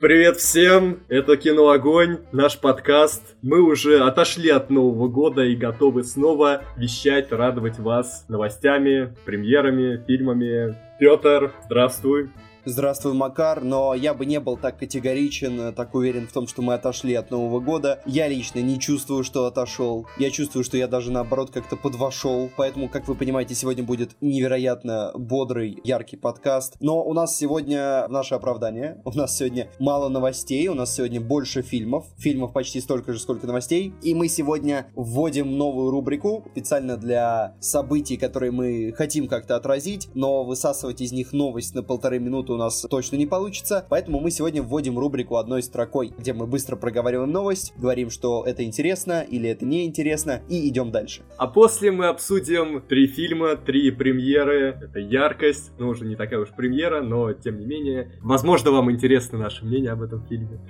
Привет всем, это Кино Огонь, наш подкаст. Мы уже отошли от Нового года и готовы снова вещать, радовать вас новостями, премьерами, фильмами. Петр, здравствуй. Здравствуй, Макар, но я бы не был так категоричен, так уверен в том, что мы отошли от Нового года. Я лично не чувствую, что отошел. Я чувствую, что я даже наоборот как-то подвошел. Поэтому, как вы понимаете, сегодня будет невероятно бодрый, яркий подкаст. Но у нас сегодня наше оправдание. У нас сегодня мало новостей, у нас сегодня больше фильмов. Фильмов почти столько же, сколько новостей. И мы сегодня вводим новую рубрику специально для событий, которые мы хотим как-то отразить, но высасывать из них новость на полторы минуты нас точно не получится, поэтому мы сегодня вводим рубрику одной строкой, где мы быстро проговариваем новость, говорим, что это интересно или это неинтересно, и идем дальше. А после мы обсудим три фильма, три премьеры. Это яркость, ну уже не такая уж премьера, но тем не менее, возможно, вам интересно наше мнение об этом фильме.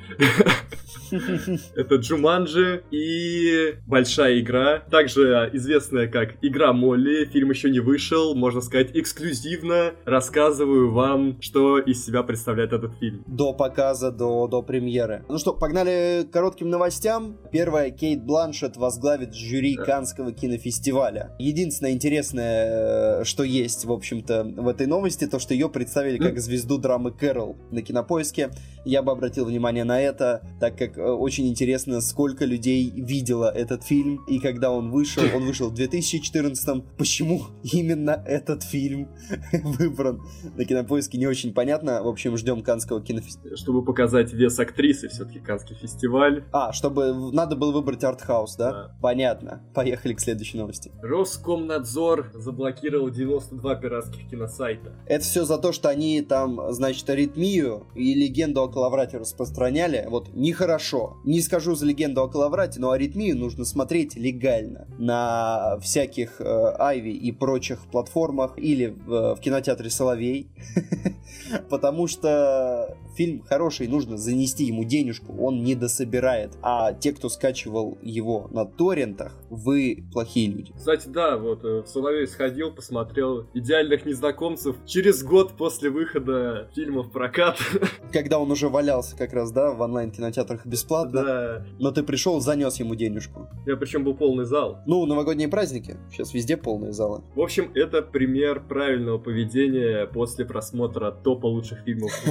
Это Джуманджи и Большая игра, также известная как Игра Молли. Фильм еще не вышел, можно сказать, эксклюзивно рассказываю вам, что из себя представляет этот фильм. До показа, до, до премьеры. Ну что, погнали к коротким новостям. Первое, Кейт Бланшет возглавит жюри да. Канского кинофестиваля. Единственное интересное, э, что есть, в общем-то, в этой новости, то, что ее представили как звезду драмы Кэрол на кинопоиске. Я бы обратил внимание на это, так как э, очень интересно, сколько людей видело этот фильм, и когда он вышел, он вышел в 2014 почему именно этот фильм выбран на кинопоиске, не очень понятно понятно. В общем, ждем Канского кинофестиваля. Чтобы показать вес актрисы, все-таки Канский фестиваль. А, чтобы надо было выбрать артхаус, да? да? Понятно. Поехали к следующей новости. Роскомнадзор заблокировал 92 пиратских киносайта. Это все за то, что они там, значит, аритмию и легенду о Калаврате распространяли. Вот нехорошо. Не скажу за легенду о Калаврате, но аритмию нужно смотреть легально на всяких э, Айви и прочих платформах или в, в кинотеатре Соловей. потому что фильм хороший, нужно занести ему денежку, он не дособирает. А те, кто скачивал его на торрентах, вы плохие люди. Кстати, да, вот э, в Соловей сходил, посмотрел «Идеальных незнакомцев» через год после выхода фильма в прокат. Когда он уже валялся как раз, да, в онлайн-кинотеатрах бесплатно. Да. Но ты пришел, занес ему денежку. Я причем был полный зал. Ну, новогодние праздники. Сейчас везде полные залы. В общем, это пример правильного поведения после просмотра топа лучших фильмов.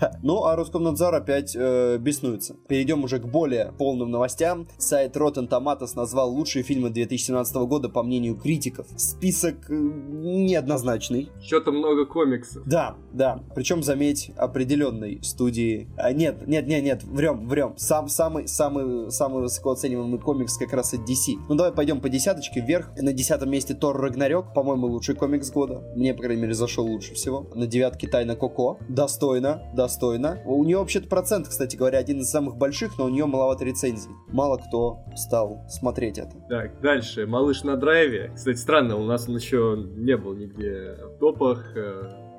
Да. Ну, а Роскомнадзор опять э, беснуется. Перейдем уже к более полным новостям. Сайт Rotten Tomatoes назвал лучшие фильмы 2017 года по мнению критиков. Список э, неоднозначный. Что-то много комиксов. Да, да. Причем, заметь, определенной студии. А, нет, нет, нет, нет, врем, врем. Сам, самый, самый, самый высоко оцениваемый комикс как раз от DC. Ну, давай пойдем по десяточке вверх. На десятом месте Тор Рагнарёк, по-моему, лучший комикс года. Мне, по крайней мере, зашел лучше всего. На девятке Тайна Коко. Достойно достойно. У нее вообще-то процент, кстати говоря, один из самых больших, но у нее маловато рецензий. Мало кто стал смотреть это. Так, дальше. Малыш на драйве. Кстати, странно, у нас он еще не был нигде в топах.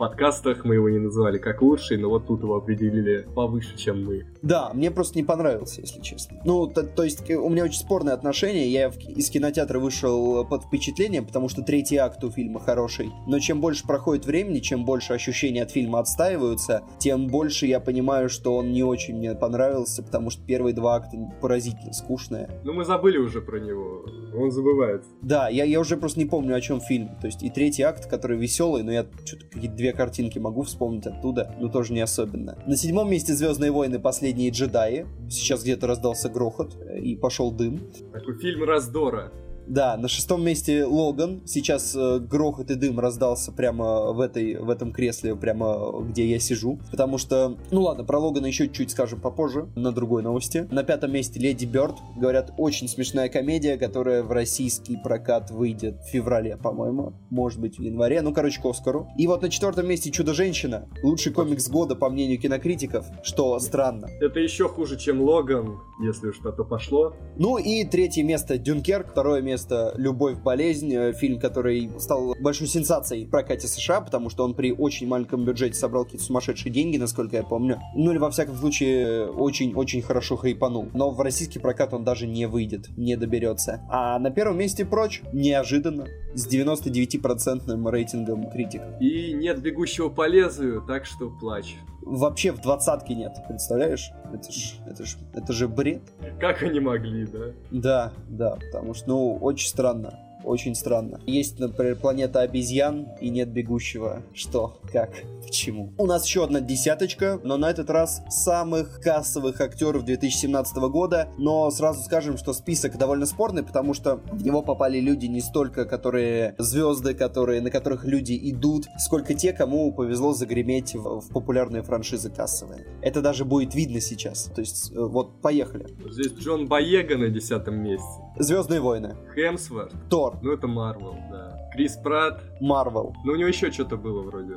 Э, подкастах мы его не называли как лучший, но вот тут его определили повыше, чем мы. Да, мне просто не понравился, если честно. Ну, то, то есть у меня очень спорное отношение. Я в, из кинотеатра вышел под впечатлением, потому что третий акт у фильма хороший. Но чем больше проходит времени, чем больше ощущения от фильма отстаиваются, тем больше я понимаю, что он не очень мне понравился, потому что первые два акта поразительно скучные. Ну, мы забыли уже про него. Он забывается. Да, я, я уже просто не помню, о чем фильм. То есть и третий акт, который веселый, но я что-то какие-то две картинки могу вспомнить оттуда, но тоже не особенно. На седьмом месте Звездные войны Последние джедаи. Сейчас где-то раздался грохот э, и пошел дым. Такой фильм раздора. Да, на шестом месте Логан. Сейчас э, грохот и дым раздался прямо в, этой, в этом кресле, прямо где я сижу. Потому что, ну ладно, про Логана еще чуть скажем попозже, на другой новости. На пятом месте Леди Бёрд. Говорят, очень смешная комедия, которая в российский прокат выйдет в феврале, по-моему. Может быть, в январе. Ну, короче, к Оскару. И вот на четвертом месте Чудо-женщина. Лучший комикс года, по мнению кинокритиков. Что странно. Это еще хуже, чем Логан, если уж что-то пошло. Ну и третье место Дюнкерк. Второе место место «Любовь, болезнь», э, фильм, который стал большой сенсацией в прокате США, потому что он при очень маленьком бюджете собрал какие-то сумасшедшие деньги, насколько я помню. Ну или, во всяком случае, очень-очень хорошо хайпанул. Но в российский прокат он даже не выйдет, не доберется. А на первом месте «Прочь» неожиданно, с 99% рейтингом критиков. И нет «Бегущего по лезвию», так что плачь. Вообще в двадцатке нет, представляешь? Это ж, это ж, это же бред. Как они могли, да? Да, да, потому что, ну, очень странно. Очень странно. Есть, например, планета обезьян и нет бегущего. Что? Как? Почему? У нас еще одна десяточка, но на этот раз самых кассовых актеров 2017 года. Но сразу скажем, что список довольно спорный, потому что в него попали люди не столько, которые звезды, которые, на которых люди идут, сколько те, кому повезло загреметь в, в популярные франшизы кассовые. Это даже будет видно сейчас. То есть, э, вот, поехали. Здесь Джон Боега на десятом месте. Звездные войны. Хемсворт. Тор. Ну, это Марвел, да. Крис Пратт. Марвел. Ну, у него еще что-то было вроде.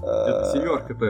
Это семерка-то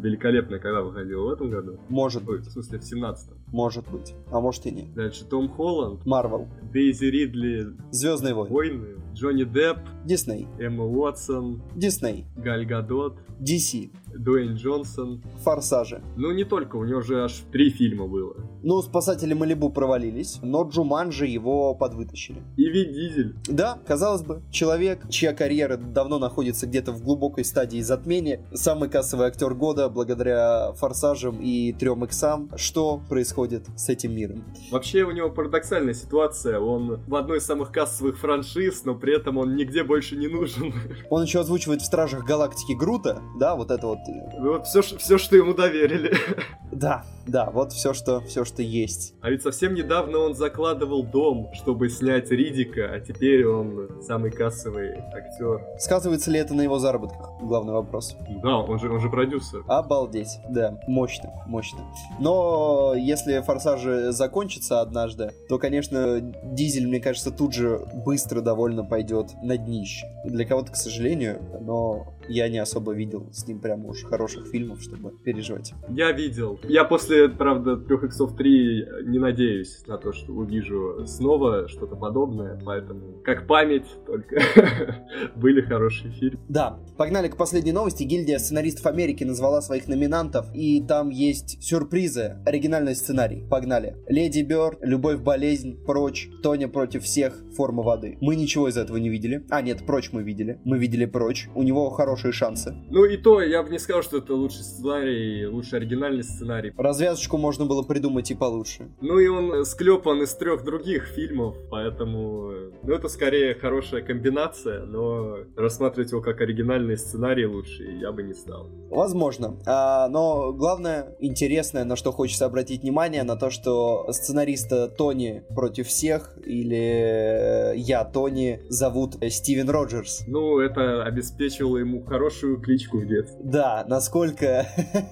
великолепная, когда выходила в этом году. Может Ой, быть. в смысле, в семнадцатом. Может быть. А может и нет. Дальше Том Холланд, Марвел. Дейзи Ридли, Звездные войны. Войны, Джонни Депп, Дисней. Эмма Уотсон, Дисней. Галь Гадот, DC. Дуэйн Джонсон. Форсажи. Ну, не только, у него же аж три фильма было. Ну, спасатели Малибу провалились, но Джуманджи его подвытащили. И Вин Дизель. Да, казалось бы, человек, чья карьера давно находится где-то в глубокой стадии затмения, самый кассовый актер года благодаря форсажам и трем иксам. Что происходит с этим миром? Вообще, у него парадоксальная ситуация. Он в одной из самых кассовых франшиз, но при этом он нигде больше не нужен. Он еще озвучивает в Стражах Галактики Грута, да, вот это вот. Ну, Вот все, все, что ему доверили. Да, да, вот все, что, все, что есть. А ведь совсем недавно он закладывал дом, чтобы снять Ридика, а теперь он самый кассовый актер. Сказывается ли это на его заработках? Главный вопрос. Да, он же, он же продюсер. Обалдеть, да, мощно, мощно. Но если форсажи закончатся однажды, то, конечно, дизель, мне кажется, тут же быстро довольно пойдет на днище. Для кого-то, к сожалению, но я не особо видел с ним прямо уж хороших фильмов, чтобы переживать. Я видел. Я после, правда, 3 иксов 3 не надеюсь на то, что увижу снова что-то подобное, поэтому как память только были хорошие фильмы. Да, погнали к последней новости. Гильдия сценаристов Америки назвала своих номинантов, и там есть сюрпризы. Оригинальный сценарий. Погнали. Леди Бёрд, Любовь, болезнь, Прочь, Тоня против всех, Форма воды. Мы ничего из этого не видели. А, нет, Прочь мы видели. Мы видели Прочь. У него хорошие шансы. Ну и то, я бы не сказал, что это лучший сценарий, лучший оригинальный сценарий. Развязочку можно было придумать и получше. Ну и он склепан из трех других фильмов, поэтому... Ну это скорее хорошая комбинация, но рассматривать его как оригинальный сценарий лучше я бы не стал. Возможно. А, но главное, интересное, на что хочется обратить внимание, на то, что сценариста Тони против всех, или э, я, Тони, зовут э, Стивен Роджерс. Ну, это обеспечивало ему хорошую кличку в детстве. Да, насколько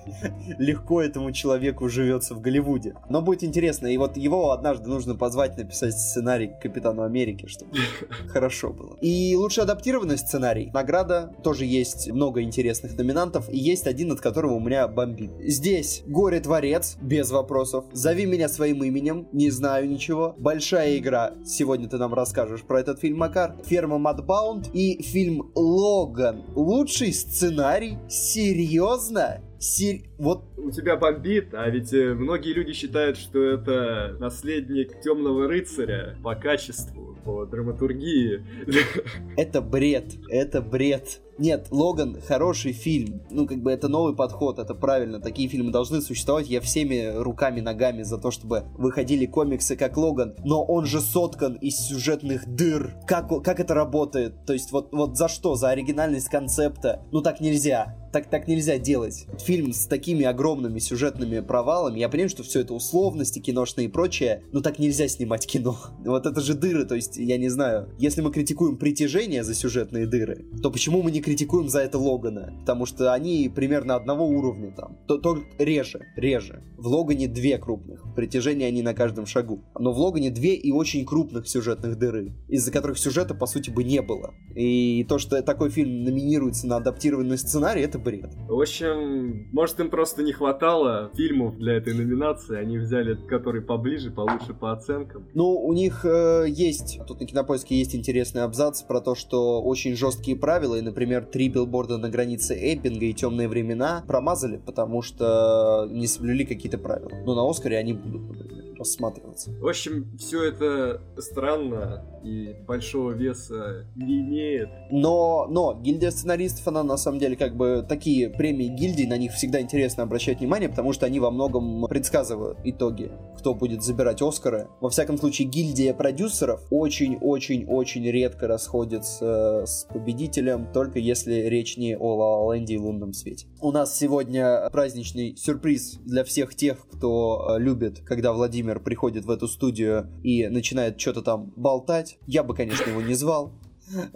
легко этому человеку живется в Голливуде. Но будет интересно, и вот его однажды нужно позвать написать сценарий к Капитану Америки, чтобы хорошо было. И лучше адаптированный сценарий. Награда тоже есть много интересных номинантов, и есть один, от которого у меня бомбит. Здесь Горе-творец, без вопросов. Зови меня своим именем, не знаю ничего. Большая игра, сегодня ты нам расскажешь про этот фильм, Макар. Ферма Мадбаунд и фильм Логан. Лучший сценарий? Серьезно? Сер... Вот У тебя бомбит, а ведь э, многие люди считают, что это наследник Темного Рыцаря по качеству, по драматургии. это бред, это бред. Нет, Логан хороший фильм. Ну, как бы это новый подход, это правильно. Такие фильмы должны существовать. Я всеми руками, ногами за то, чтобы выходили комиксы как Логан. Но он же соткан из сюжетных дыр. Как, как это работает? То есть вот, вот за что? За оригинальность концепта? Ну, так нельзя. Так, так нельзя делать. Фильм с такими огромными сюжетными провалами. Я понимаю, что все это условности киношные и прочее, но так нельзя снимать кино. Вот это же дыры, то есть, я не знаю. Если мы критикуем притяжение за сюжетные дыры, то почему мы не критикуем за это Логана? Потому что они примерно одного уровня там. То, только реже, реже. В Логане две крупных. Притяжение они на каждом шагу. Но в Логане две и очень крупных сюжетных дыры, из-за которых сюжета, по сути, бы не было. И то, что такой фильм номинируется на адаптированный сценарий, это бред. В общем, может им просто не хватало фильмов для этой номинации, они взяли который поближе, получше по оценкам. Ну, у них э, есть, тут на Кинопоиске есть интересный абзац про то, что очень жесткие правила, и, например, три билборда на границе Эббинга и темные времена промазали, потому что не соблюли какие-то правила. Но на Оскаре они будут, например. Рассматриваться. В общем, все это странно и большого веса не имеет. Но, но гильдия сценаристов, она на самом деле как бы такие премии гильдии, на них всегда интересно обращать внимание, потому что они во многом предсказывают итоги, кто будет забирать Оскары. Во всяком случае, гильдия продюсеров очень-очень-очень редко расходится с победителем, только если речь не о Ла Ленде и лунном свете. У нас сегодня праздничный сюрприз для всех тех, кто э, любит, когда Владимир приходит в эту студию и начинает что-то там болтать. Я бы, конечно, его не звал.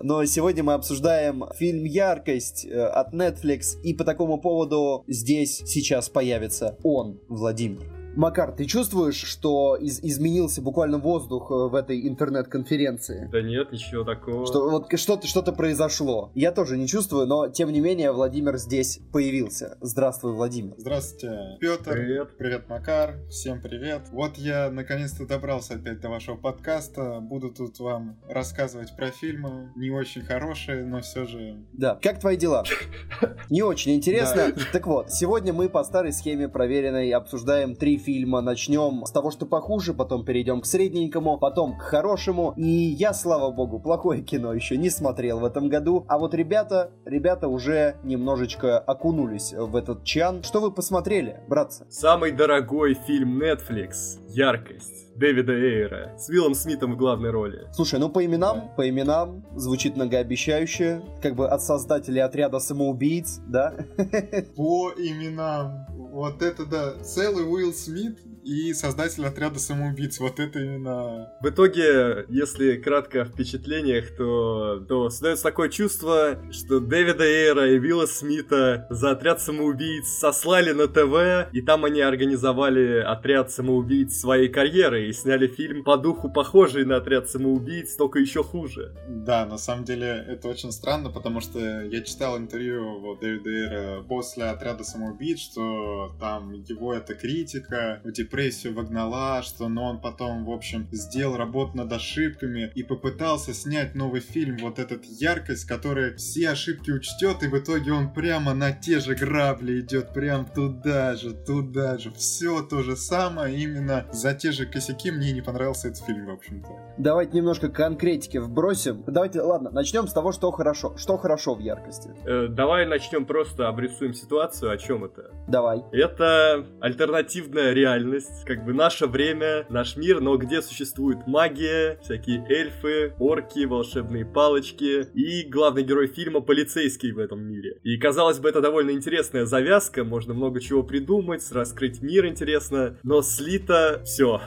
Но сегодня мы обсуждаем фильм «Яркость» э, от Netflix, и по такому поводу здесь сейчас появится он, Владимир. Макар, ты чувствуешь, что из изменился буквально воздух э, в этой интернет-конференции? Да нет, ничего такого. Что вот что-то что-то произошло. Я тоже не чувствую, но тем не менее Владимир здесь появился. Здравствуй, Владимир. Здравствуйте, Петр. Привет. Привет, Макар. Всем привет. Вот я наконец-то добрался опять до вашего подкаста. Буду тут вам рассказывать про фильмы. Не очень хорошие, но все же... Да. Как твои дела? Не очень интересно. Так вот, сегодня мы по старой схеме проверенной обсуждаем три фильма. Начнем с того, что похуже, потом перейдем к средненькому, потом к хорошему. И я, слава богу, плохое кино еще не смотрел в этом году. А вот ребята, ребята уже немножечко окунулись в этот чан. Что вы посмотрели, братцы? Самый дорогой фильм Netflix «Яркость». Дэвида Эйра с Уиллом Смитом в главной роли. Слушай, ну по именам, по именам звучит многообещающе, как бы от создателей отряда самоубийц, да? По именам. Вот это да, целый Уилл Смит и создатель отряда самоубийц. Вот это именно... В итоге, если кратко о впечатлениях, то, то создается такое чувство, что Дэвида Эйра и Вилла Смита за отряд самоубийц сослали на ТВ, и там они организовали отряд самоубийц своей карьеры и сняли фильм по духу похожий на отряд самоубийц, только еще хуже. Да, на самом деле это очень странно, потому что я читал интервью вот, Дэвида Эйра после отряда самоубийц, что там его эта критика, в депрессию вогнала, что но он потом, в общем, сделал работу над ошибками и попытался снять новый фильм, вот этот яркость, которая все ошибки учтет, и в итоге он прямо на те же грабли идет, прям туда же, туда же. Все то же самое, именно за те же косяки мне не понравился этот фильм, в общем-то. Давайте немножко конкретики вбросим. Давайте, ладно, начнем с того, что хорошо. Что хорошо в яркости? Э, давай начнем просто обрисуем ситуацию, о чем это. Давай. Это альтернативная реальность, как бы наше время, наш мир, но где существует магия, всякие эльфы, орки, волшебные палочки и главный герой фильма полицейский в этом мире. И казалось бы, это довольно интересная завязка, можно много чего придумать, раскрыть мир интересно, но слито все.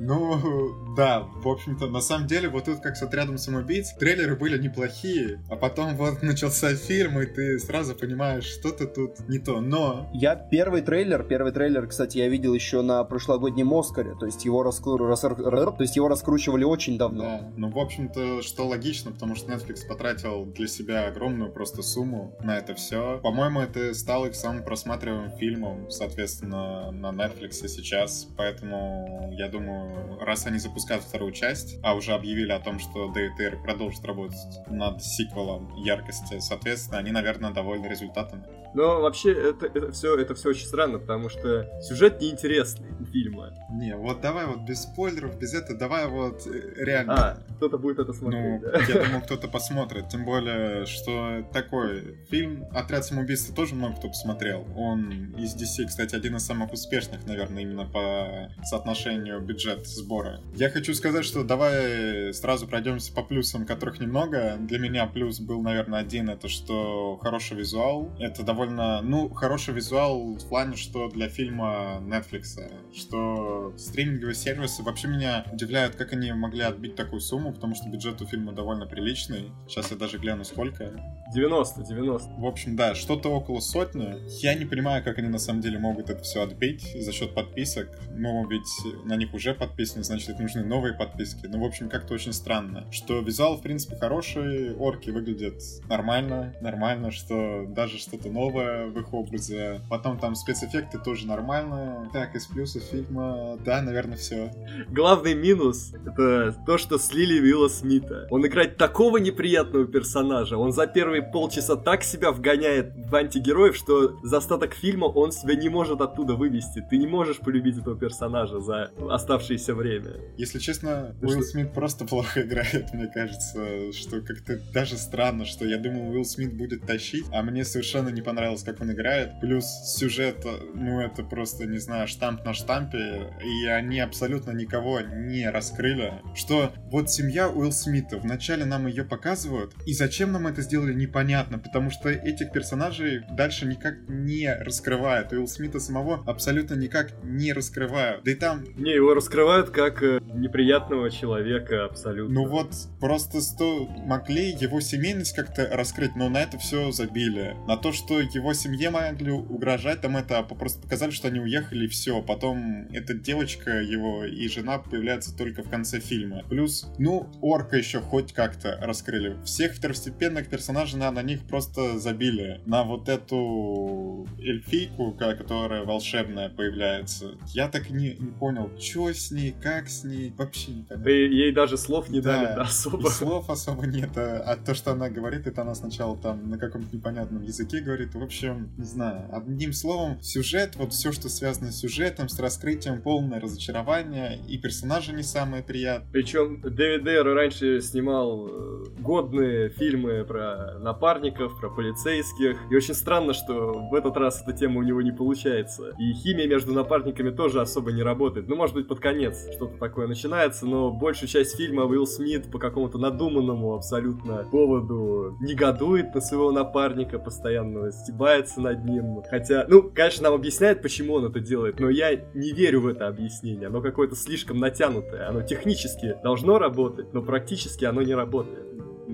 Ну, да, в общем-то, на самом деле, вот тут как с отрядом самоубийц, трейлеры были неплохие, а потом вот начался фильм, и ты сразу понимаешь, что-то тут не то, но... Я первый трейлер, первый трейлер, кстати, я видел еще на прошлогоднем Оскаре, то есть его, раскру... раскру... то есть его раскручивали очень давно. Да, ну, в общем-то, что логично, потому что Netflix потратил для себя огромную просто сумму на это все. По-моему, это стало их самым просматриваемым фильмом, соответственно, на Netflix сейчас, поэтому я думаю, раз они запускают вторую часть, а уже объявили о том, что Эйр продолжит работать над сиквелом яркости, соответственно, они, наверное, довольны результатами. Но вообще это, это все это все очень странно, потому что сюжет неинтересный фильма. Не, вот давай вот без спойлеров, без этого, давай вот э, реально. А, кто-то будет это смотреть. Ну, да? я думаю, кто-то посмотрит. Тем более, что такой фильм «Отряд самоубийства» тоже много кто посмотрел. Он из DC, кстати, один из самых успешных, наверное, именно по соотношению бюджет сбора. Я хочу сказать, что давай сразу пройдемся по плюсам, которых немного. Для меня плюс был, наверное, один, это что хороший визуал. Это довольно довольно, ну, хороший визуал в плане, что для фильма Netflix, что стриминговые сервисы вообще меня удивляют, как они могли отбить такую сумму, потому что бюджет у фильма довольно приличный. Сейчас я даже гляну, сколько. 90, 90. В общем, да, что-то около сотни. Я не понимаю, как они на самом деле могут это все отбить за счет подписок. Ну, ведь на них уже подписаны, значит, нужны новые подписки. Ну, в общем, как-то очень странно. Что визуал, в принципе, хороший, орки выглядят нормально, нормально, что даже что-то новое в их образе. Потом там спецэффекты тоже нормальные. Так, из плюсов фильма, да, наверное, все. Главный минус — это то, что слили Уилла Смита. Он играет такого неприятного персонажа, он за первые полчаса так себя вгоняет в антигероев, что за остаток фильма он себя не может оттуда вывести. Ты не можешь полюбить этого персонажа за оставшееся время. Если честно, Уилл что... Смит просто плохо играет, мне кажется, что как-то даже странно, что я думал, Уилл Смит будет тащить, а мне совершенно не понравилось, как он играет. Плюс сюжет, ну это просто, не знаю, штамп на штампе, и они абсолютно никого не раскрыли. Что вот семья Уилл Смита, вначале нам ее показывают, и зачем нам это сделали, непонятно, потому что этих персонажей дальше никак не раскрывают. Уилл Смита самого абсолютно никак не раскрывают. Да и там... Не, его раскрывают как э, неприятного человека абсолютно. Ну вот, просто сто могли его семейность как-то раскрыть, но на это все забили. На то, что его семье могли угрожать, там это просто показали, что они уехали, и все. Потом эта девочка, его и жена появляются только в конце фильма. Плюс, ну, орка еще хоть как-то раскрыли. Всех второстепенных персонажей на, на них просто забили. На вот эту эльфийку, которая волшебная появляется. Я так не, не понял, что с ней, как с ней, вообще не Да ей даже слов не да, дали, да, особо. слов особо нет, а, а то, что она говорит, это она сначала там на каком-то непонятном языке говорит. В общем, не знаю. Одним словом, сюжет, вот все, что связано с сюжетом, с раскрытием, полное разочарование, и персонажи не самые приятные. Причем Дэвид Эйр раньше снимал э, годные фильмы про напарников, про полицейских, и очень странно, что в этот раз эта тема у него не получается. И химия между напарниками тоже особо не работает. Ну, может быть, под конец что-то такое начинается, но большую часть фильма Уилл Смит по какому-то надуманному абсолютно поводу негодует на своего напарника, постоянно стебается над ним. Хотя, ну, конечно, нам объясняет, почему он это делает, но я не верю в это объяснение. Оно какое-то слишком натянутое. Оно технически должно работать, но практически оно не работает.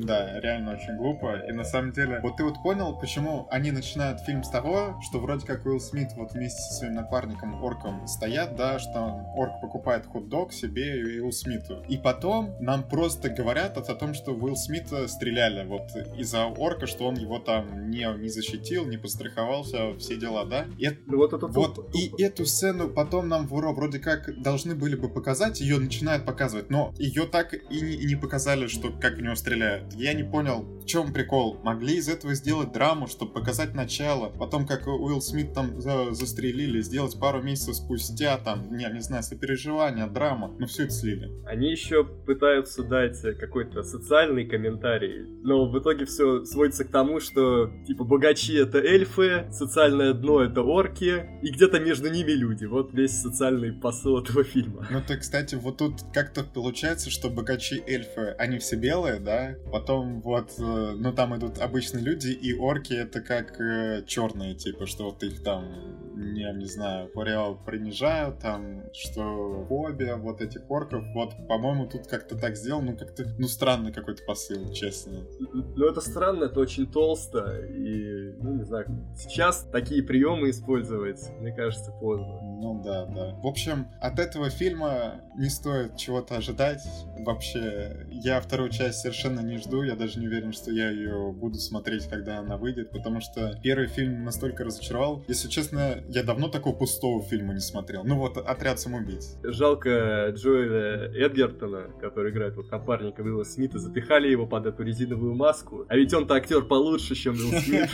Да, реально очень глупо. И на самом деле, вот ты вот понял, почему они начинают фильм с того, что вроде как Уилл Смит вот вместе со своим напарником Орком стоят, да, что Орк покупает хот-дог себе и Уилл Смиту. И потом нам просто говорят о том, что Уилл Смита стреляли вот из-за Орка, что он его там не, не защитил, не постраховался, все дела, да? И, ну, вот это вот, и эту сцену потом нам вроде как должны были бы показать, ее начинают показывать, но ее так и не, и не показали, что как в него стреляют. Я не понял, в чем прикол. Могли из этого сделать драму, чтобы показать начало. Потом, как Уилл Смит там за застрелили, сделать пару месяцев спустя, там, не, не знаю, сопереживание, драма. Ну, все это слили. Они еще пытаются дать какой-то социальный комментарий, но в итоге все сводится к тому, что, типа, богачи это эльфы, социальное дно это орки, и где-то между ними люди. Вот весь социальный посыл этого фильма. Ну, то, кстати, вот тут как-то получается, что богачи эльфы, они все белые, да? Потом вот, э, ну там идут обычные люди, и орки это как э, черные, типа, что вот их там, не, не знаю, реал принижают, там, что фобия вот этих орков, вот, по-моему, тут как-то так сделано, ну как-то, ну странный какой-то посыл, честно. Ну это странно, это очень толсто, и, ну не знаю, сейчас такие приемы использовать, мне кажется, поздно. Ну да, да. В общем, от этого фильма не стоит чего-то ожидать. Вообще, я вторую часть совершенно не жду, я даже не уверен, что я ее буду смотреть, когда она выйдет, потому что первый фильм настолько разочаровал. Если честно, я давно такого пустого фильма не смотрел. Ну вот, «Отряд самоубийц». Жалко Джоэля Эдгертона, который играет вот напарника Уилла Смита, запихали его под эту резиновую маску. А ведь он-то актер получше, чем Уилл Смит.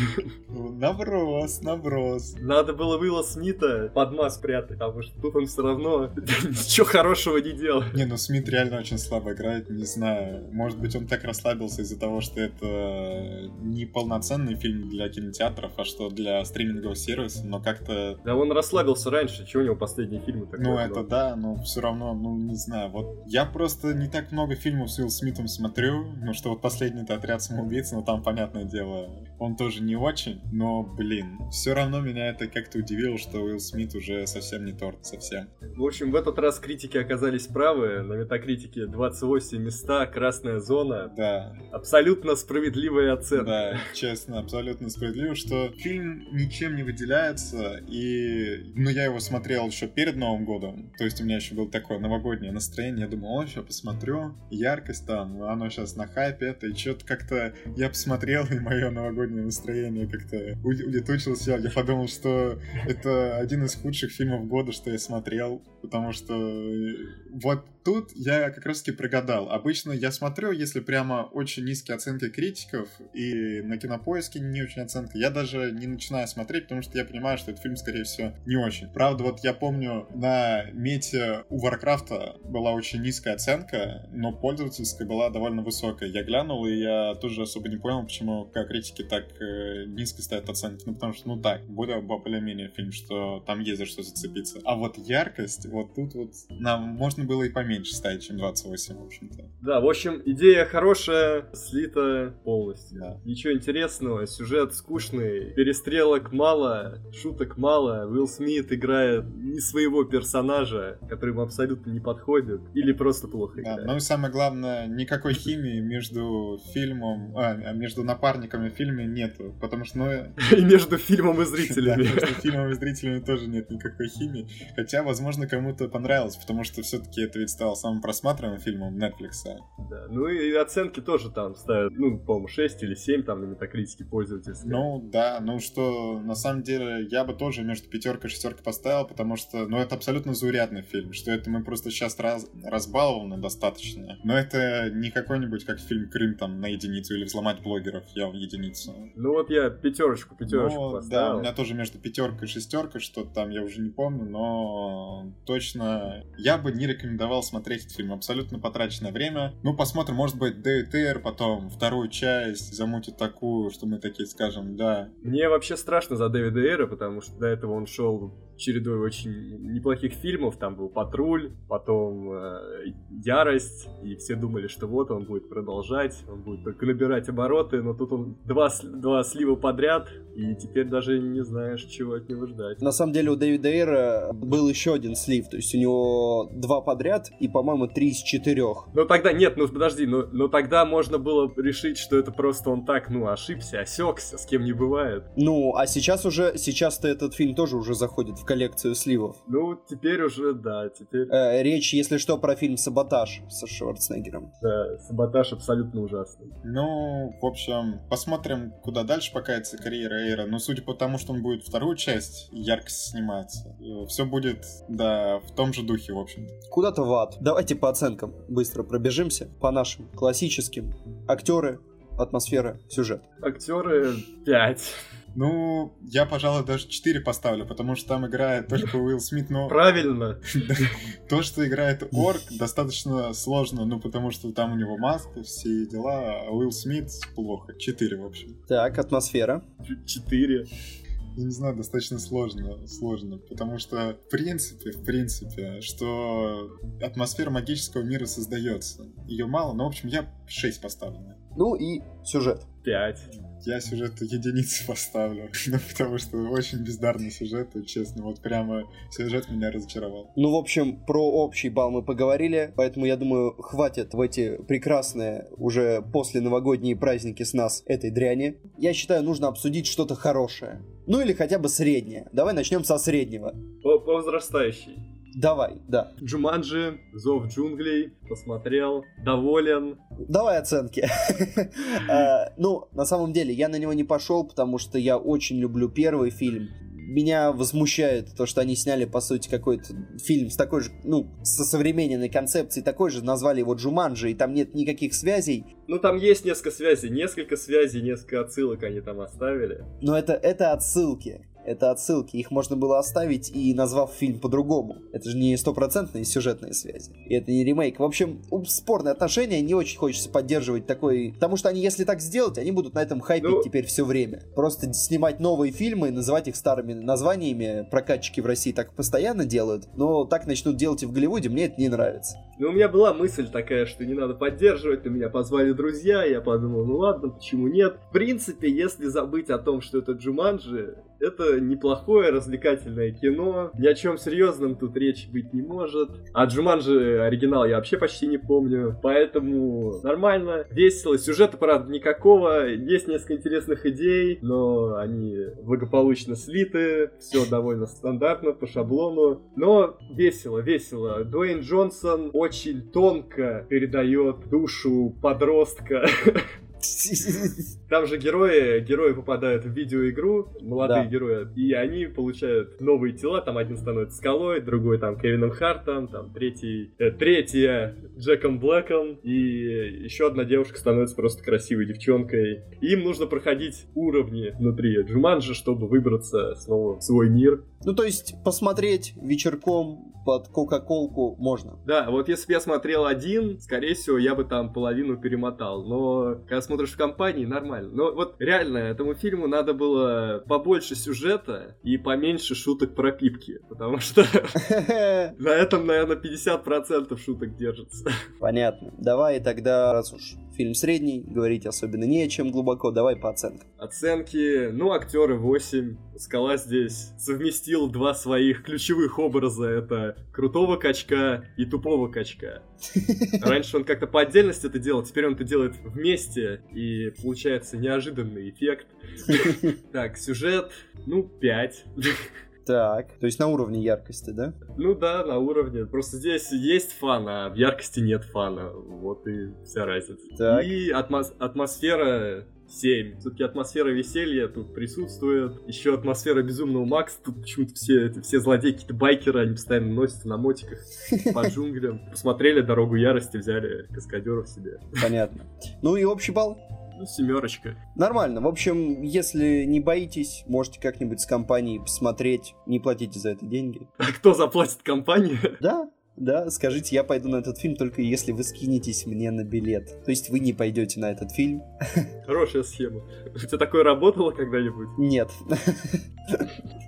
Наброс, наброс. Надо было Уилла Смита под маску прятать, потому что тут он все равно ничего хорошего не делал. Не, ну Смит реально очень слабо играет, не знаю. Может быть, он так расслабился из-за того, что это не полноценный фильм для кинотеатров, а что для стримингового сервиса, но как-то... Да он расслабился раньше, чего у него последние фильмы такие? Ну это да, но все равно, ну не знаю, вот я просто не так много фильмов с Уилл Смитом смотрю, ну что вот последний это «Отряд самоубийц», но там, понятное дело, он тоже не очень, но, блин, все равно меня это как-то удивило, что Уилл Смит уже совсем не торт, совсем. В общем, в этот раз критики оказались правы, на метакритике 28 места, красная зона. Да. Абсолютно справедливая оценка. Да, честно, абсолютно справедливо, что фильм ничем не выделяется, и... Ну, я его смотрел еще перед Новым годом, то есть у меня еще было такое новогоднее настроение, я думал, о, сейчас посмотрю, яркость там, оно сейчас на хайпе это, и что-то как-то я посмотрел, и мое новогоднее настроение как-то улетучилось, я, я подумал, что это один из худших фильмов фильмов года, что я смотрел, потому что э, вот тут я как раз таки прогадал. Обычно я смотрю, если прямо очень низкие оценки критиков и на кинопоиске не очень оценка, я даже не начинаю смотреть, потому что я понимаю, что этот фильм, скорее всего, не очень. Правда, вот я помню, на мете у Варкрафта была очень низкая оценка, но пользовательская была довольно высокая. Я глянул, и я тоже особо не понял, почему как критики так э, низко ставят оценки. Ну, потому что, ну так, более, более-менее фильм, что там есть за что зацепиться. А вот яркость, вот тут вот нам можно было и поменьше ставить, чем 28, в общем-то. Да, в общем, идея хорошая, слита полностью. Да. Ничего интересного, сюжет скучный, перестрелок мало, шуток мало, Уилл Смит играет не своего персонажа, который ему абсолютно не подходит, или просто плохо Да, играет. ну и самое главное, никакой химии между фильмом, а, между напарниками в фильме нету, потому что, ну, И между фильмом и Да, зрителями. между фильмом и зрителями тоже нет никакой химии. Хотя, возможно, кому-то понравилось, потому что все-таки это ведь стало самым просматриваемым фильмом Netflix. Да, Ну и оценки тоже там ставят, ну, по-моему, 6 или 7 там на метакритике пользовательской. Ну да, ну что, на самом деле, я бы тоже между пятеркой и шестеркой поставил, потому что, ну, это абсолютно заурядный фильм, что это мы просто сейчас раз, разбалованы достаточно. Но это не какой-нибудь, как фильм Крым там на единицу или взломать блогеров, я в единицу. Ну вот я пятерочку, пятерочку Ну, да, поставил. у меня тоже между пятеркой и шестеркой, что там я уже не помню, но точно я бы не рекомендовал смотреть этот фильм. Абсолютно потраченное время. Ну, посмотрим, может быть, Эйр потом вторую часть замутит такую, что мы такие скажем, да. Мне вообще страшно за Дэвида Эйра, потому что до этого он шел чередой очень неплохих фильмов. Там был «Патруль», потом э, «Ярость», и все думали, что вот он будет продолжать, он будет только набирать обороты, но тут он два, два слива подряд, и теперь даже не знаешь, чего от него ждать. На самом деле у Дэвида Эйра был еще один слив, то есть у него два подряд и, по-моему, три из четырех. Ну тогда, нет, ну подожди, ну, но тогда можно было решить, что это просто он так, ну, ошибся, осекся, с кем не бывает. Ну, а сейчас уже, сейчас-то этот фильм тоже уже заходит в коллекцию сливов. Ну, теперь уже, да, теперь, Э, речь, если что, про фильм «Саботаж» со Шварценеггером. да, саботаж абсолютно ужасный. Ну, в общем, посмотрим, куда дальше покается карьера Эйра. Но судя по тому, что он будет вторую часть яркость сниматься, все будет, да, в том же духе, в общем. Куда-то в ад. Давайте по оценкам быстро пробежимся. По нашим классическим. Актеры, атмосфера, сюжет. Актеры 5. Ну, я, пожалуй, даже 4 поставлю, потому что там играет только Уилл Смит, но Правильно. то, что играет Орк, достаточно сложно, ну, потому что там у него маска, все дела, а Уилл Смит плохо. 4, в общем. Так, атмосфера. 4. Я не знаю, достаточно сложно, сложно, потому что, в принципе, в принципе, что атмосфера магического мира создается. Ее мало, но, в общем, я 6 поставлю. Ну и сюжет. 5. Я сюжету единицы поставлю, ну, потому что очень бездарный сюжет, и, честно, вот прямо сюжет меня разочаровал. Ну, в общем, про общий балл мы поговорили, поэтому, я думаю, хватит в эти прекрасные уже после новогодние праздники с нас этой дряни. Я считаю, нужно обсудить что-то хорошее. Ну или хотя бы среднее. Давай начнем со среднего. По, по возрастающей. Давай, да. Джуманджи, Зов джунглей, посмотрел, доволен. Давай оценки. А, Ну, на самом деле, я на него не пошел, потому что я очень люблю первый фильм. Меня возмущает то, что они сняли, по сути, какой-то фильм с такой же, ну, со современной концепцией, такой же, назвали его Джуманджи, и там нет никаких связей. Ну, там есть несколько связей, несколько связей, несколько отсылок они там оставили. Но это, это отсылки. Это отсылки. Их можно было оставить и назвав фильм по-другому. Это же не стопроцентные сюжетные связи. И это не ремейк. В общем, спорные отношения не очень хочется поддерживать такой... Потому что они, если так сделать, они будут на этом хайпить Ну- теперь все время. Просто снимать новые фильмы называть их старыми названиями. Прокатчики в России так постоянно делают. Но так начнут делать и в Голливуде. Мне это не нравится. Ну, у меня была мысль такая, что не надо поддерживать, но меня позвали друзья, я подумал, ну ладно, почему нет. В принципе, если забыть о том, что это Джуманджи, это неплохое развлекательное кино. Ни о чем серьезном тут речи быть не может. А Джуманджи оригинал я вообще почти не помню. Поэтому нормально, весело. Сюжета, правда, никакого. Есть несколько интересных идей, но они благополучно слиты. Все довольно стандартно, по шаблону. Но весело, весело. Дуэйн Джонсон очень тонко передает душу подростка Там же герои, герои попадают в видеоигру, молодые Да. герои, и они получают новые тела, там один становится скалой, другой там Кевином Хартом, там третий, э, третья Джеком Блэком, и еще одна девушка становится просто красивой девчонкой. Им нужно проходить уровни внутри Джуманджи, чтобы выбраться снова в свой мир. Ну, то есть, посмотреть вечерком под Кока-Колку можно. Да, вот если бы я смотрел один, скорее всего, я бы там половину перемотал. Но когда смотришь в компании, нормально. Но вот реально, этому фильму надо было побольше сюжета и поменьше шуток про пипки. Потому что на этом, наверное, 50% шуток держится. Понятно. Давай тогда, раз уж фильм средний, говорить особенно не о чем глубоко, давай по оценкам. Оценки, ну, актеры 8. Скала здесь совместил два своих ключевых образа. Это крутого качка и тупого качка. Раньше он как-то по отдельности это делал, теперь он это делает вместе, и получается неожиданный эффект. Так, сюжет, ну, 5. Так, то есть на уровне яркости, да? Ну да, на уровне. Просто здесь есть фан, а в яркости нет фана. Вот и вся разница. Так. И атмос- атмосфера 7. Все-таки атмосфера веселья тут присутствует. Еще атмосфера безумного Макса. Тут почему-то все, все злодеи, какие-то байкеры, они постоянно носятся на мотиках по джунглям. Посмотрели дорогу ярости, взяли каскадеров себе. Понятно. Ну и общий балл? Семерочка. Нормально. В общем, если не боитесь, можете как-нибудь с компанией посмотреть. Не платите за это деньги. А кто заплатит компания? Да, да, скажите, я пойду на этот фильм только если вы скинетесь мне на билет. То есть вы не пойдете на этот фильм? Хорошая схема. У тебя такое работало когда-нибудь? Нет.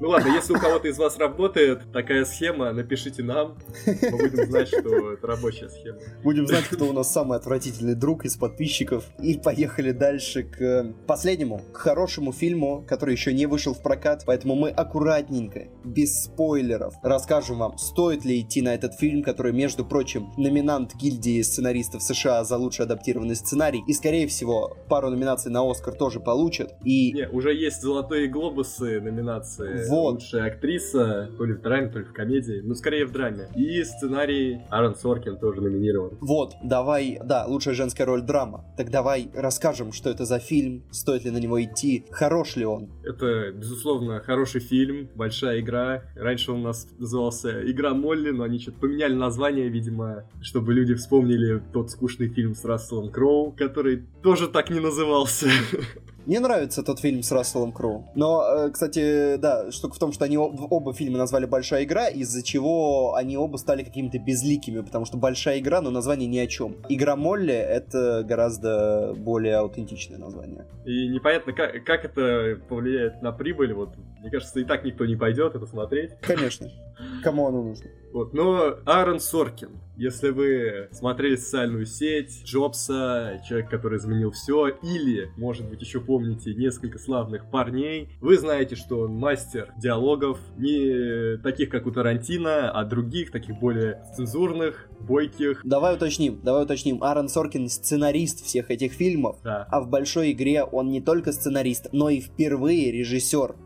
Ну ладно, если у кого-то из вас работает такая схема, напишите нам. Мы будем знать, что это рабочая схема. Будем знать, кто у нас самый отвратительный друг из подписчиков. И поехали дальше к последнему, к хорошему фильму, который еще не вышел в прокат. Поэтому мы аккуратненько, без спойлеров, расскажем вам, стоит ли идти на этот фильм, который, между прочим, номинант гильдии сценаристов США за лучший адаптированный сценарий. И, скорее всего, пару номинаций на Оскар тоже получит. И Не, уже есть золотые глобусы номинации. Вот. Лучшая актриса, то ли в драме, то ли в комедии. Ну, скорее в драме. И сценарий Аарон Соркин тоже номинирован. Вот, давай, да, лучшая женская роль драма. Так давай расскажем, что это за фильм, стоит ли на него идти, хорош ли он. Это, безусловно, хороший фильм, большая игра. Раньше он у нас назывался «Игра Молли», но они что-то поменяли название, видимо, чтобы люди вспомнили тот скучный фильм с Расселом Кроу, который тоже так не назывался. Мне нравится тот фильм с Расселом Кроу. Но, э, кстати, да, штука в том, что они об- оба фильма назвали «Большая игра», из-за чего они оба стали какими-то безликими, потому что «Большая игра», но название ни о чем. «Игра Молли» — это гораздо более аутентичное название. И непонятно, как, как это повлияет на прибыль. Вот, мне кажется, и так никто не пойдет это смотреть. Конечно. Кому оно нужно? Вот, но Аарон Соркин, если вы смотрели социальную сеть Джобса, человек, который изменил все, или, может быть, еще помните несколько славных парней, вы знаете, что он мастер диалогов, не таких, как у Тарантино, а других, таких более цензурных, бойких. Давай уточним, давай уточним. Аарон Соркин сценарист всех этих фильмов, Да. А в большой игре он не только сценарист, но и впервые режиссер.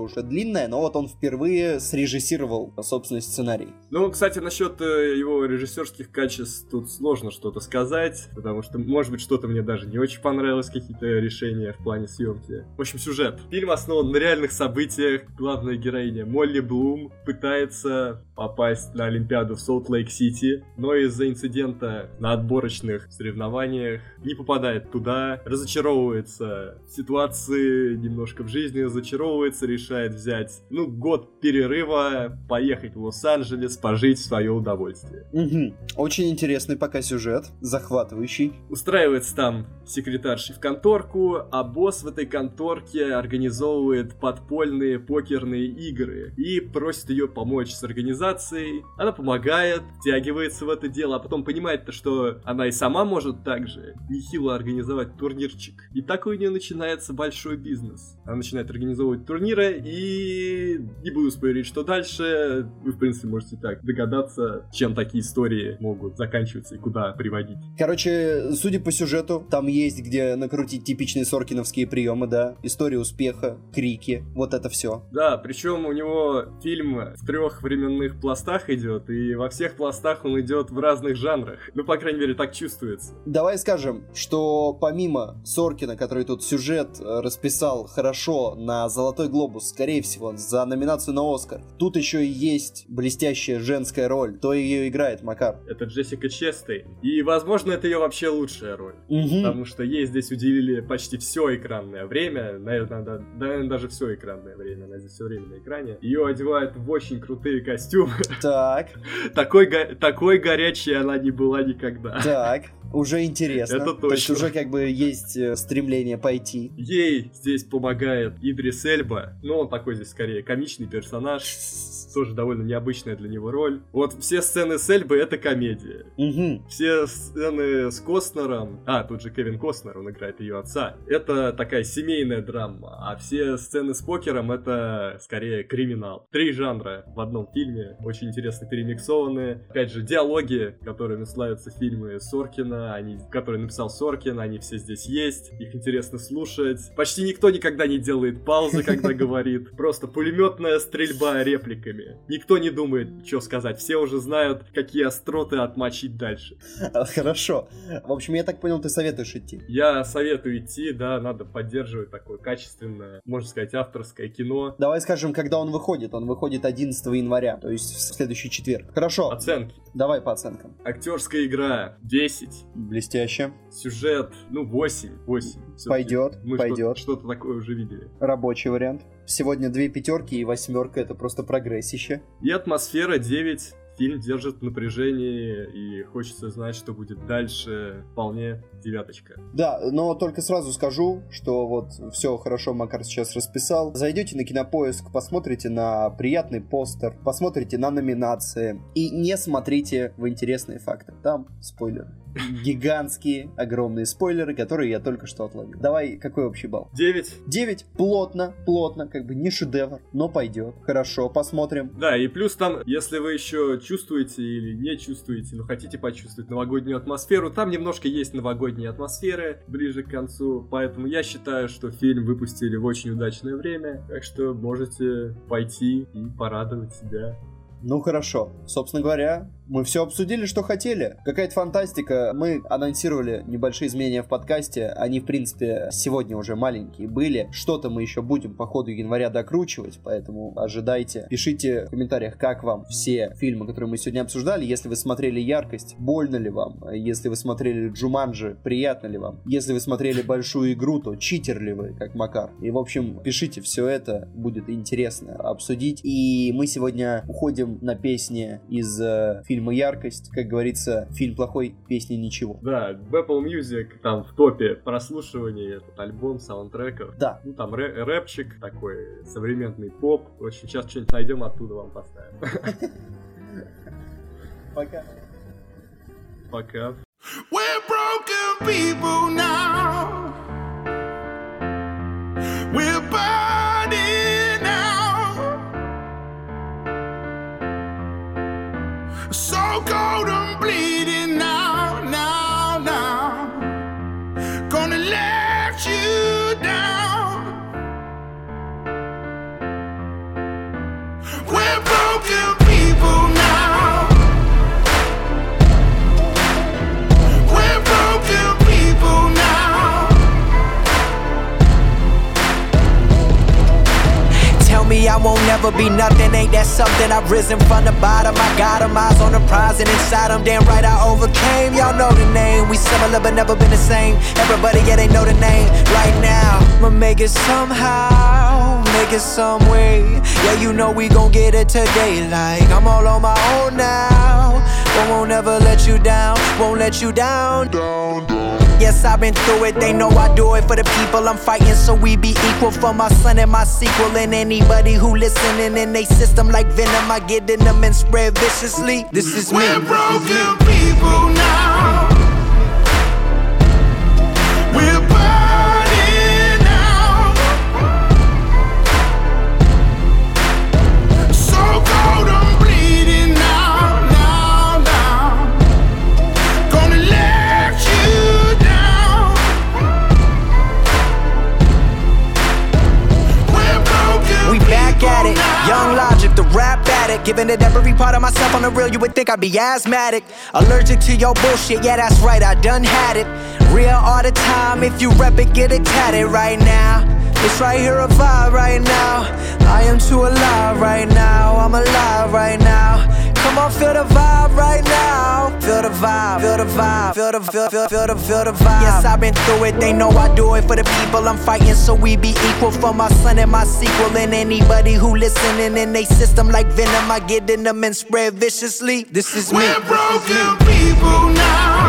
Карьера уже длинная, но вот он впервые срежиссировал собственный сценарий. Ну, кстати, насчет э, его режиссерских качеств тут сложно что-то сказать, потому что, может быть, что-то мне даже не очень понравилось, какие-то решения в плане съемки. В общем, сюжет. Фильм основан на реальных событиях. Главная героиня Молли Блум пытается попасть на Олимпиаду в Солт-Лейк-Сити, но из-за инцидента на отборочных соревнованиях не попадает туда, разочаровывается в ситуации, немножко в жизни разочаровывается, решает взять, ну, год перерыва, поехать в Лос-Анджелес, пожить в свое удовольствие. Мгм. Очень интересный пока сюжет, захватывающий. Устраивается там секретаршей в конторку, а босс в этой конторке организовывает подпольные покерные игры и просит ее помочь с организацией. Она помогает, втягивается в это дело, а потом понимает, то, что она и сама может также нехило организовать турнирчик. И так у нее начинается большой бизнес. Она начинает организовывать турниры, и не буду спойлерить, что дальше. Вы, в принципе, можете так догадаться, чем такие истории могут заканчиваться и куда приводить. Короче, судя по сюжету, там есть где накрутить типичные соркиновские приемы, да, история успеха, крики, вот это все. Да, причем у него фильм в трех временных пластах идет, и во всех пластах он идет в разных жанрах. Ну, по крайней мере, так чувствуется. Давай скажем, что помимо Соркина, который тут сюжет э, расписал хорошо на Золотой Глобус, скорее всего, за номинацию на Оскар, тут еще и есть блестящая женская роль. Кто ее играет, Макар? Это Джессика Честейн. И, возможно, это ее вообще лучшая роль. Мгм. Потому что ей здесь уделили почти все экранное время, наверное, да- наверное, даже все экранное время, она здесь все время на экране. Ее одевают в очень крутые костюмы. Так, Такой, такой горячей она не была никогда. так, уже интересно. Это То есть точно. уже как бы есть э, стремление пойти. Ей здесь помогает Идрис Эльба, ну он такой здесь скорее комичный персонаж, тоже довольно необычная для него роль. Вот все сцены с Эльбой это комедия. Мгм. Все сцены с Костнером, а, тут же Кевин Костнер, он играет ее отца, это такая семейная драма, а все сцены с покером это скорее криминал. Три жанра в одном фильме, очень интересно перемиксованные. Опять же, диалоги, которыми славятся фильмы Соркина, они, которые написал Соркин, они все здесь есть, их интересно слушать. Почти никто никогда не делает паузы, когда говорит. Просто пулеметная стрельба репликами. Никто не думает, что сказать. Все уже знают, какие остроты отмочить дальше. А, Хорошо. В общем, я так понял, ты советуешь идти. Я советую идти, да, надо поддерживать такое качественное, можно сказать, авторское кино. Давай скажем, когда он выходит. Он выходит 11 января, то есть в следующий четверг. Хорошо, Оценки. давай по оценкам. Актерская игра 10. Блестяще. Сюжет, ну, 8. 8. Всё-таки Пойдет, Мы пойдет. Что- что-то такое уже видели. Рабочий вариант. Сегодня две пятерки и восьмерка это просто прогрессище. И атмосфера 9. Фильм держит в напряжении, и хочется знать, что будет дальше. Вполне девяточка. Да, но только сразу скажу, что вот все хорошо Макар сейчас расписал. Зайдете на кинопоиск, посмотрите на приятный постер, посмотрите на номинации и не смотрите в интересные факты. Там спойлеры. Гигантские, огромные спойлеры, которые я только что отловил. Давай, какой общий балл? 9. 9. Плотно, плотно, как бы не шедевр, но пойдет. Хорошо, посмотрим. Да, и плюс там, если вы еще чувствуете или не чувствуете, но хотите почувствовать новогоднюю атмосферу, там немножко есть новогодние атмосферы ближе к концу, поэтому я считаю, что фильм выпустили в очень удачное время, так что можете пойти и порадовать себя. Ну хорошо. Собственно говоря, мы все обсудили, что хотели. Какая-то фантастика. Мы анонсировали небольшие изменения в подкасте. Они, в принципе, сегодня уже маленькие были. Что-то мы еще будем по ходу января докручивать, поэтому ожидайте. Пишите в комментариях, как вам все фильмы, которые мы сегодня обсуждали. Если вы смотрели «Яркость», больно ли вам? Если вы смотрели «Джуманджи», приятно ли вам? Если вы смотрели «Большую игру», то читер ли вы, как Макар? И, в общем, пишите все это. Будет интересно обсудить. И мы сегодня уходим на песни из э, фильма «Яркость». Как говорится, фильм плохой, песни ничего. Да, в Apple Music там в топе прослушиваний этот альбом саундтреков. Да, Ну там рэ- рэпчик такой, современный поп. В общем, сейчас что-нибудь найдем, оттуда вам поставим. пока. Пока. We're broken people now. We're burning So cold and bleeding never be nothing, ain't that something? I've risen from the bottom, I got got 'em, eyes on the prize, and inside 'em, damn right I overcame. Y'all know the name, we similar but never been the same. Everybody, yeah, they know the name right now. I'ma make it somehow, make it some way. Yeah, you know we gon' get it today, like I'm all on my own now. But won't ever let you down, won't let you down. down, down. Yes, I've been through it. They know I do it for the people I'm fighting, so we be equal for my son and my sequel. And anybody who listening in they system like venom, I get in them and spread viciously. This is me. We're broken people on the real, you would think I'd be asthmatic. Allergic to your bullshit, yeah, that's right, I done had it. Real all the time, if you rep it, get it tatted right now. It's right here, a vibe right now. I am too alive right now, I'm alive right now. On, feel the vibe right now. Feel the vibe, feel the vibe, feel the feel, feel, feel the feel the vibe. Yes, I've been through it. They know I do it for the people I'm fighting, so we be equal for my son and my sequel. And anybody who listening in they system like venom, I get in them and spread viciously. This is me. We're broken people now.